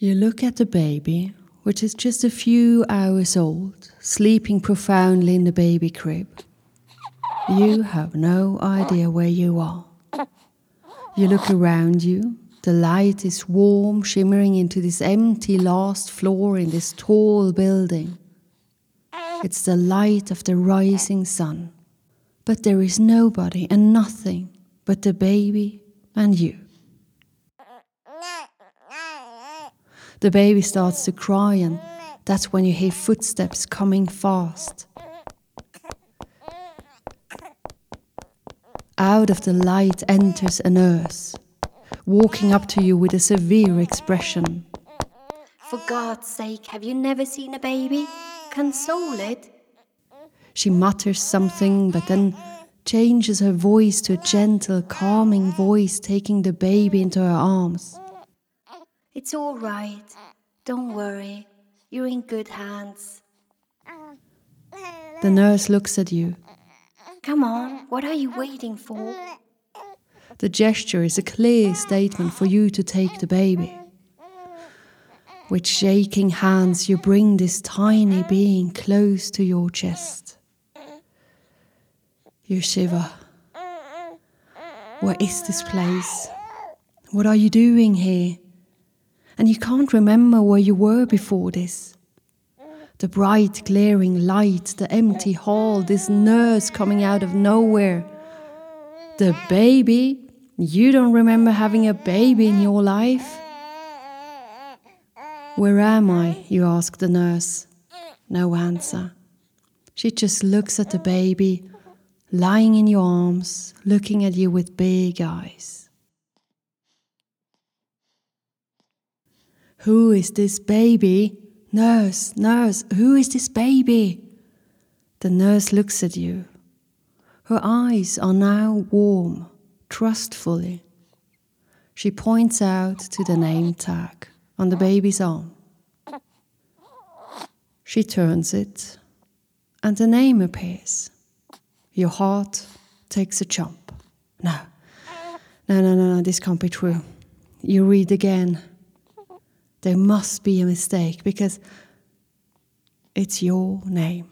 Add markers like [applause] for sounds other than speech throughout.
You look at the baby, which is just a few hours old, sleeping profoundly in the baby crib. You have no idea where you are. You look around you. The light is warm, shimmering into this empty last floor in this tall building. It's the light of the rising sun. But there is nobody and nothing but the baby and you. The baby starts to cry, and that's when you hear footsteps coming fast. Out of the light enters a nurse, walking up to you with a severe expression. For God's sake, have you never seen a baby? Console it. She mutters something, but then changes her voice to a gentle, calming voice, taking the baby into her arms. It's all right. Don't worry. You're in good hands. The nurse looks at you. Come on, what are you waiting for? The gesture is a clear statement for you to take the baby. With shaking hands, you bring this tiny being close to your chest. You shiver. Where is this place? What are you doing here? And you can't remember where you were before this. The bright, glaring light, the empty hall, this nurse coming out of nowhere. The baby? You don't remember having a baby in your life? Where am I? You ask the nurse. No answer. She just looks at the baby lying in your arms, looking at you with big eyes. Who is this baby? Nurse, nurse, who is this baby? The nurse looks at you. Her eyes are now warm, trustfully. She points out to the name tag on the baby's arm. She turns it, and the name appears. Your heart takes a jump. No, no, no, no, no, this can't be true. You read again. There must be a mistake because it's your name.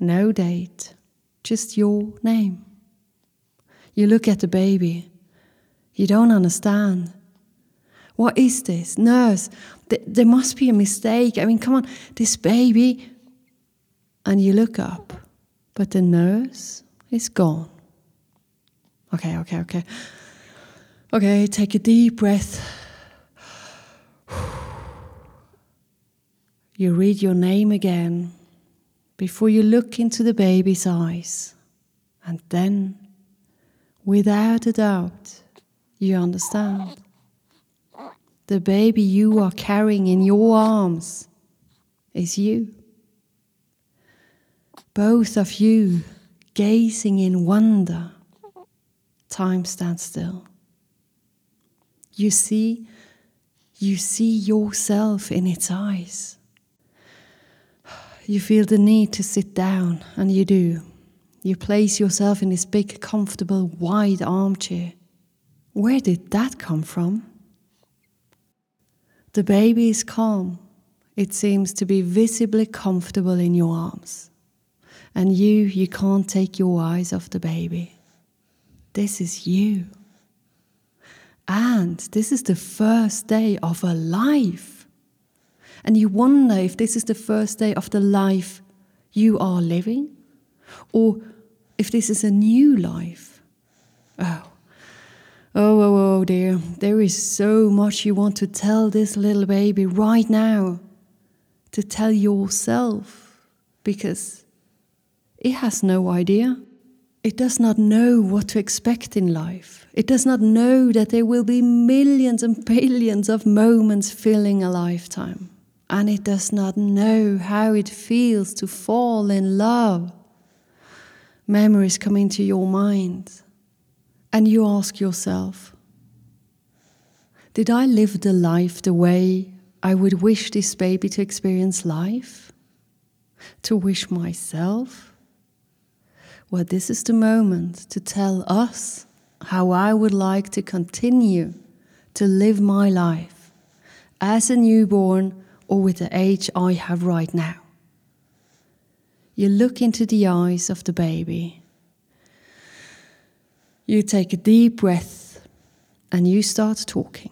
No date, just your name. You look at the baby. You don't understand. What is this? Nurse, th- there must be a mistake. I mean, come on, this baby. And you look up but the nurse is gone. Okay, okay, okay. Okay, take a deep breath. You read your name again before you look into the baby's eyes. And then, without a doubt, you understand. The baby you are carrying in your arms is you both of you gazing in wonder. Time stands still. You see, you see yourself in its eyes. You feel the need to sit down, and you do. You place yourself in this big, comfortable, wide armchair. Where did that come from? The baby is calm. It seems to be visibly comfortable in your arms. And you, you can't take your eyes off the baby. This is you. And this is the first day of a life. And you wonder if this is the first day of the life you are living, or if this is a new life. Oh, oh, oh, oh, dear. There is so much you want to tell this little baby right now, to tell yourself, because it has no idea. It does not know what to expect in life. It does not know that there will be millions and billions of moments filling a lifetime. And it does not know how it feels to fall in love. Memories come into your mind, and you ask yourself Did I live the life the way I would wish this baby to experience life? To wish myself? Well, this is the moment to tell us how I would like to continue to live my life as a newborn or with the age I have right now. You look into the eyes of the baby. You take a deep breath and you start talking.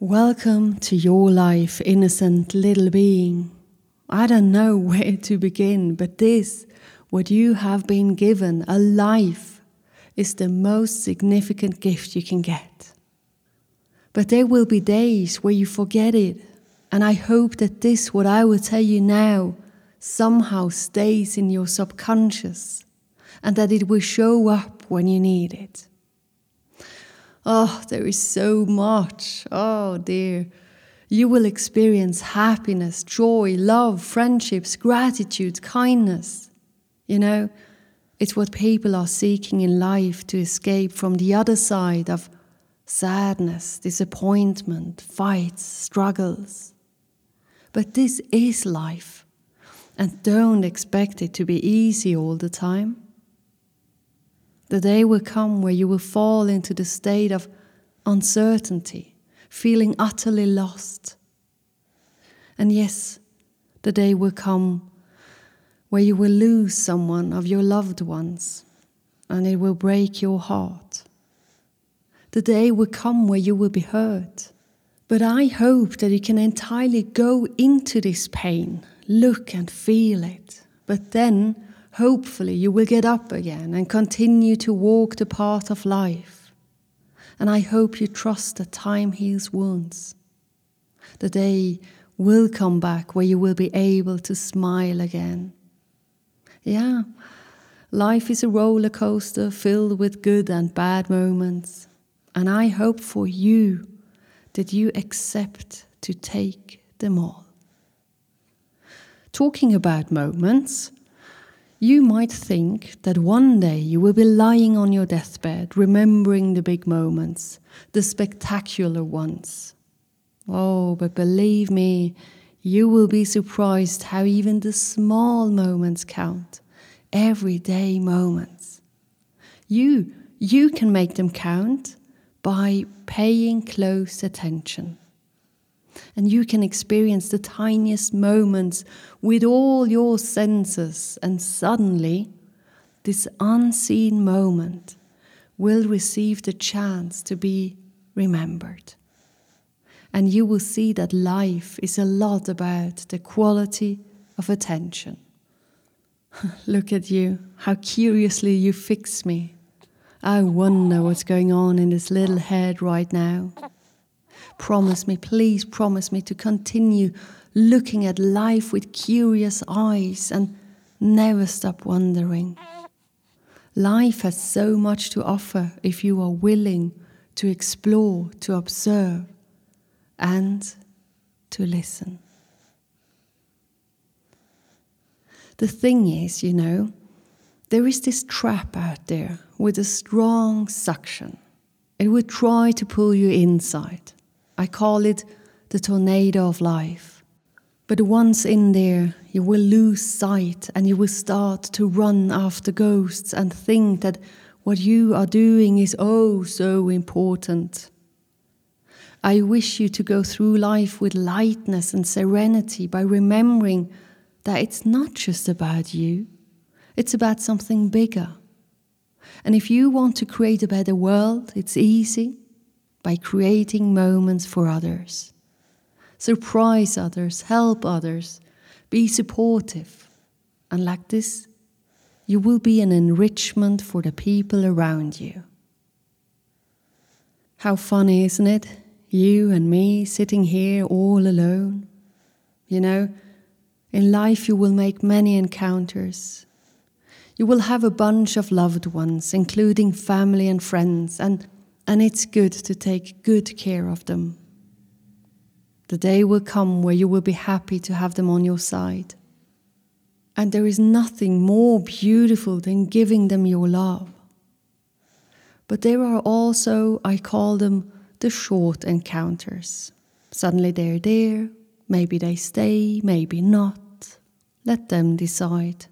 Welcome to your life, innocent little being. I don't know [laughs] where to begin, but this, what you have been given, a life, is the most significant gift you can get. But there will be days where you forget it, and I hope that this, what I will tell you now, somehow stays in your subconscious and that it will show up when you need it. Oh, there is so much. Oh, dear. You will experience happiness, joy, love, friendships, gratitude, kindness. You know, it's what people are seeking in life to escape from the other side of sadness, disappointment, fights, struggles. But this is life, and don't expect it to be easy all the time. The day will come where you will fall into the state of uncertainty, feeling utterly lost. And yes, the day will come where you will lose someone of your loved ones, and it will break your heart. The day will come where you will be hurt. But I hope that you can entirely go into this pain, look and feel it, but then hopefully you will get up again and continue to walk the path of life. And I hope you trust that time heals wounds. The day will come back where you will be able to smile again. Yeah, life is a roller coaster filled with good and bad moments. And I hope for you that you accept to take them all. Talking about moments, you might think that one day you will be lying on your deathbed, remembering the big moments, the spectacular ones. Oh, but believe me, you will be surprised how even the small moments count, everyday moments. You, you can make them count by paying close attention and you can experience the tiniest moments with all your senses, and suddenly, this unseen moment will receive the chance to be remembered. And you will see that life is a lot about the quality of attention. [laughs] Look at you, how curiously you fix me. I wonder what's going on in this little head right now. Promise me, please promise me to continue looking at life with curious eyes and never stop wondering. Life has so much to offer if you are willing to explore, to observe, and to listen. The thing is, you know, there is this trap out there with a strong suction. It will try to pull you inside. I call it the tornado of life. But once in there, you will lose sight and you will start to run after ghosts and think that what you are doing is oh so important. I wish you to go through life with lightness and serenity by remembering that it's not just about you, it's about something bigger. And if you want to create a better world, it's easy by creating moments for others. Surprise others, help others, be supportive. And like this, you will be an enrichment for the people around you. How funny, isn't it? You and me sitting here all alone. You know, in life you will make many encounters. You will have a bunch of loved ones, including family and friends, and and it's good to take good care of them. The day will come where you will be happy to have them on your side. And there is nothing more beautiful than giving them your love. But there are also, I call them, the short encounters. Suddenly they're there, maybe they stay, maybe not. Let them decide.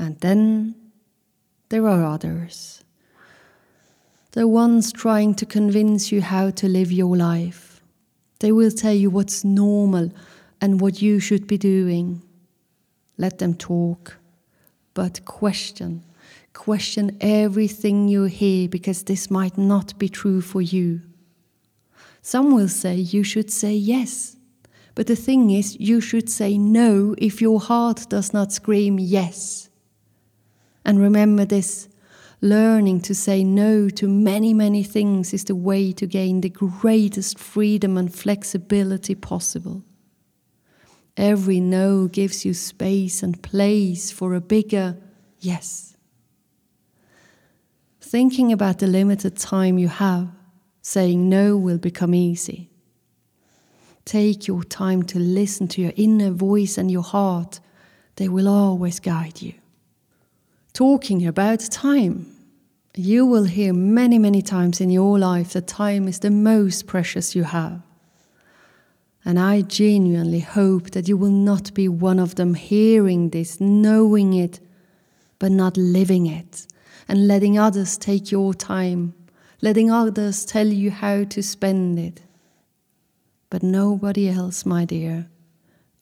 And then there are others The ones trying to convince you how to live your life. They will tell you what's normal and what you should be doing. Let them talk, but question. Question everything you hear because this might not be true for you. Some will say you should say yes. But the thing is, you should say no if your heart does not scream yes. And remember this learning to say no to many, many things is the way to gain the greatest freedom and flexibility possible. Every no gives you space and place for a bigger yes. Thinking about the limited time you have, saying no will become easy. Take your time to listen to your inner voice and your heart. They will always guide you. Talking about time. You will hear many, many times in your life that time is the most precious you have. And I genuinely hope that you will not be one of them hearing this, knowing it, but not living it, and letting others take your time, letting others tell you how to spend it but nobody else, my dear,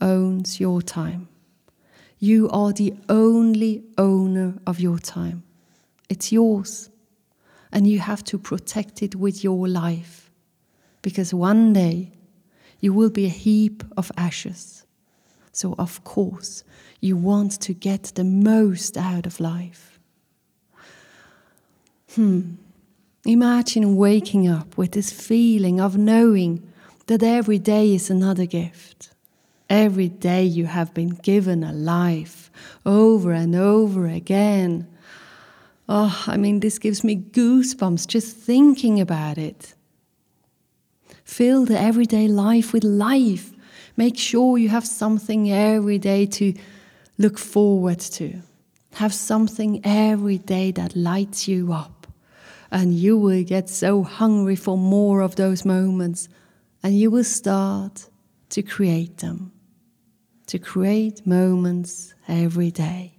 owns your time. You are the only owner of your time. It's yours, and you have to protect it with your life, because one day you will be a heap of ashes. So, of course, you want to get the most out of life. Hmm. Imagine waking up with this feeling of knowing that every day is another gift. Every day you have been given a life over and over again. Oh, I mean, this gives me goosebumps just thinking about it. Fill the everyday life with life. Make sure you have something every day to look forward to. Have something every day that lights you up. And you will get so hungry for more of those moments and you will start to create them, to create moments every day.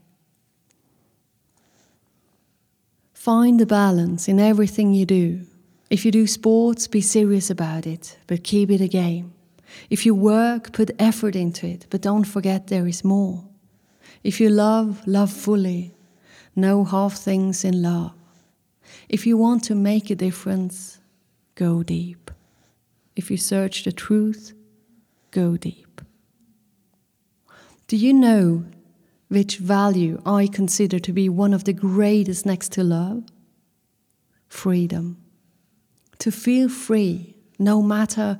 Find the balance in everything you do. If you do sports, be serious about it, but keep it a game. If you work, put effort into it, but don't forget there is more. If you love, love fully. No half things in love. If you want to make a difference, go deep. If you search the truth, go deep. Do you know which value I consider to be one of the greatest next to love? Freedom. To feel free, no matter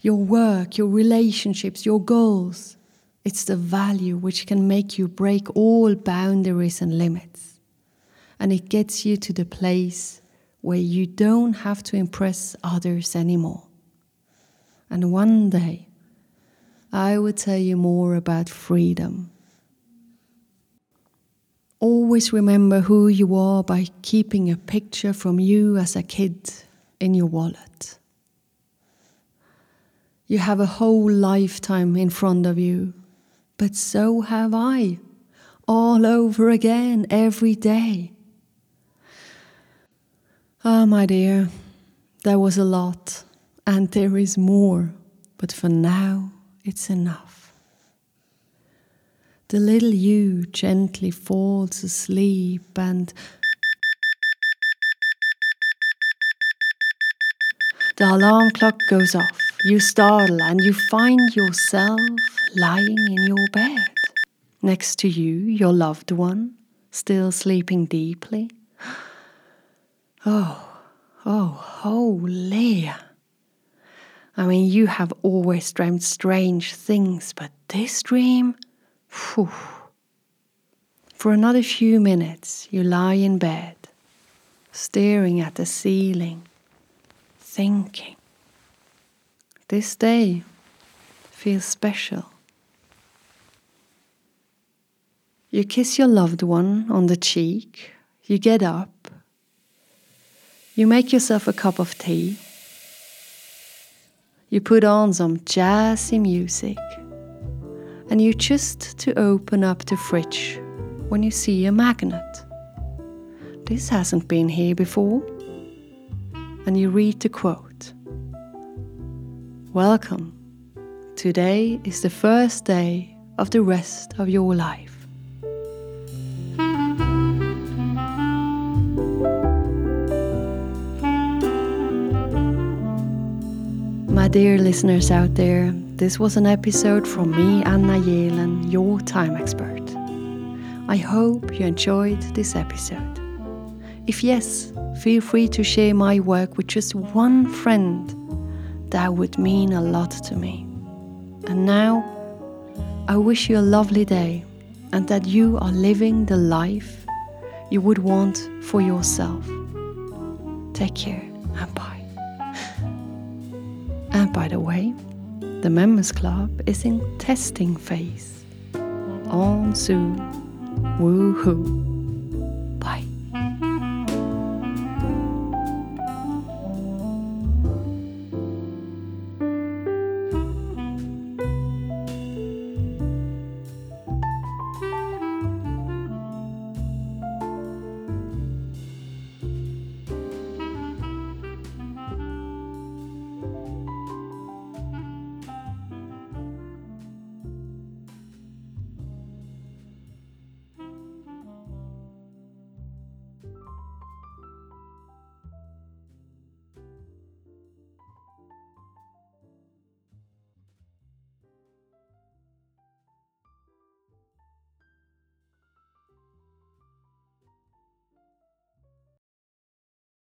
your work, your relationships, your goals. It's the value which can make you break all boundaries and limits. And it gets you to the place where you don't have to impress others anymore and one day I will tell you more about freedom. Always remember who you are by keeping a picture from you as a kid in your wallet. You have a whole lifetime in front of you, but so have I, all over again every day. Ah, oh, my dear, there was a lot and there is more, but for now it's enough. The little you gently falls asleep and the alarm clock goes off. You startle and you find yourself lying in your bed. Next to you, your loved one, still sleeping deeply. Oh, oh, holy. I mean, you have always dreamed strange things, but this dream, whew. For another few minutes, you lie in bed, staring at the ceiling, thinking. This day feels special. You kiss your loved one on the cheek, you get up, you make yourself a cup of tea you put on some jazzy music and you just to open up the fridge when you see a magnet. This hasn't been here before. and you read the quote Welcome. Today is the first day of the rest of your life. Dear listeners out there, this was an episode from me, Anna Yelen, your time expert. I hope you enjoyed this episode. If yes, feel free to share my work with just one friend. That would mean a lot to me. And now, I wish you a lovely day and that you are living the life you would want for yourself. Take care and bye. By the way, the Members Club is in testing phase on Zoom. Woohoo!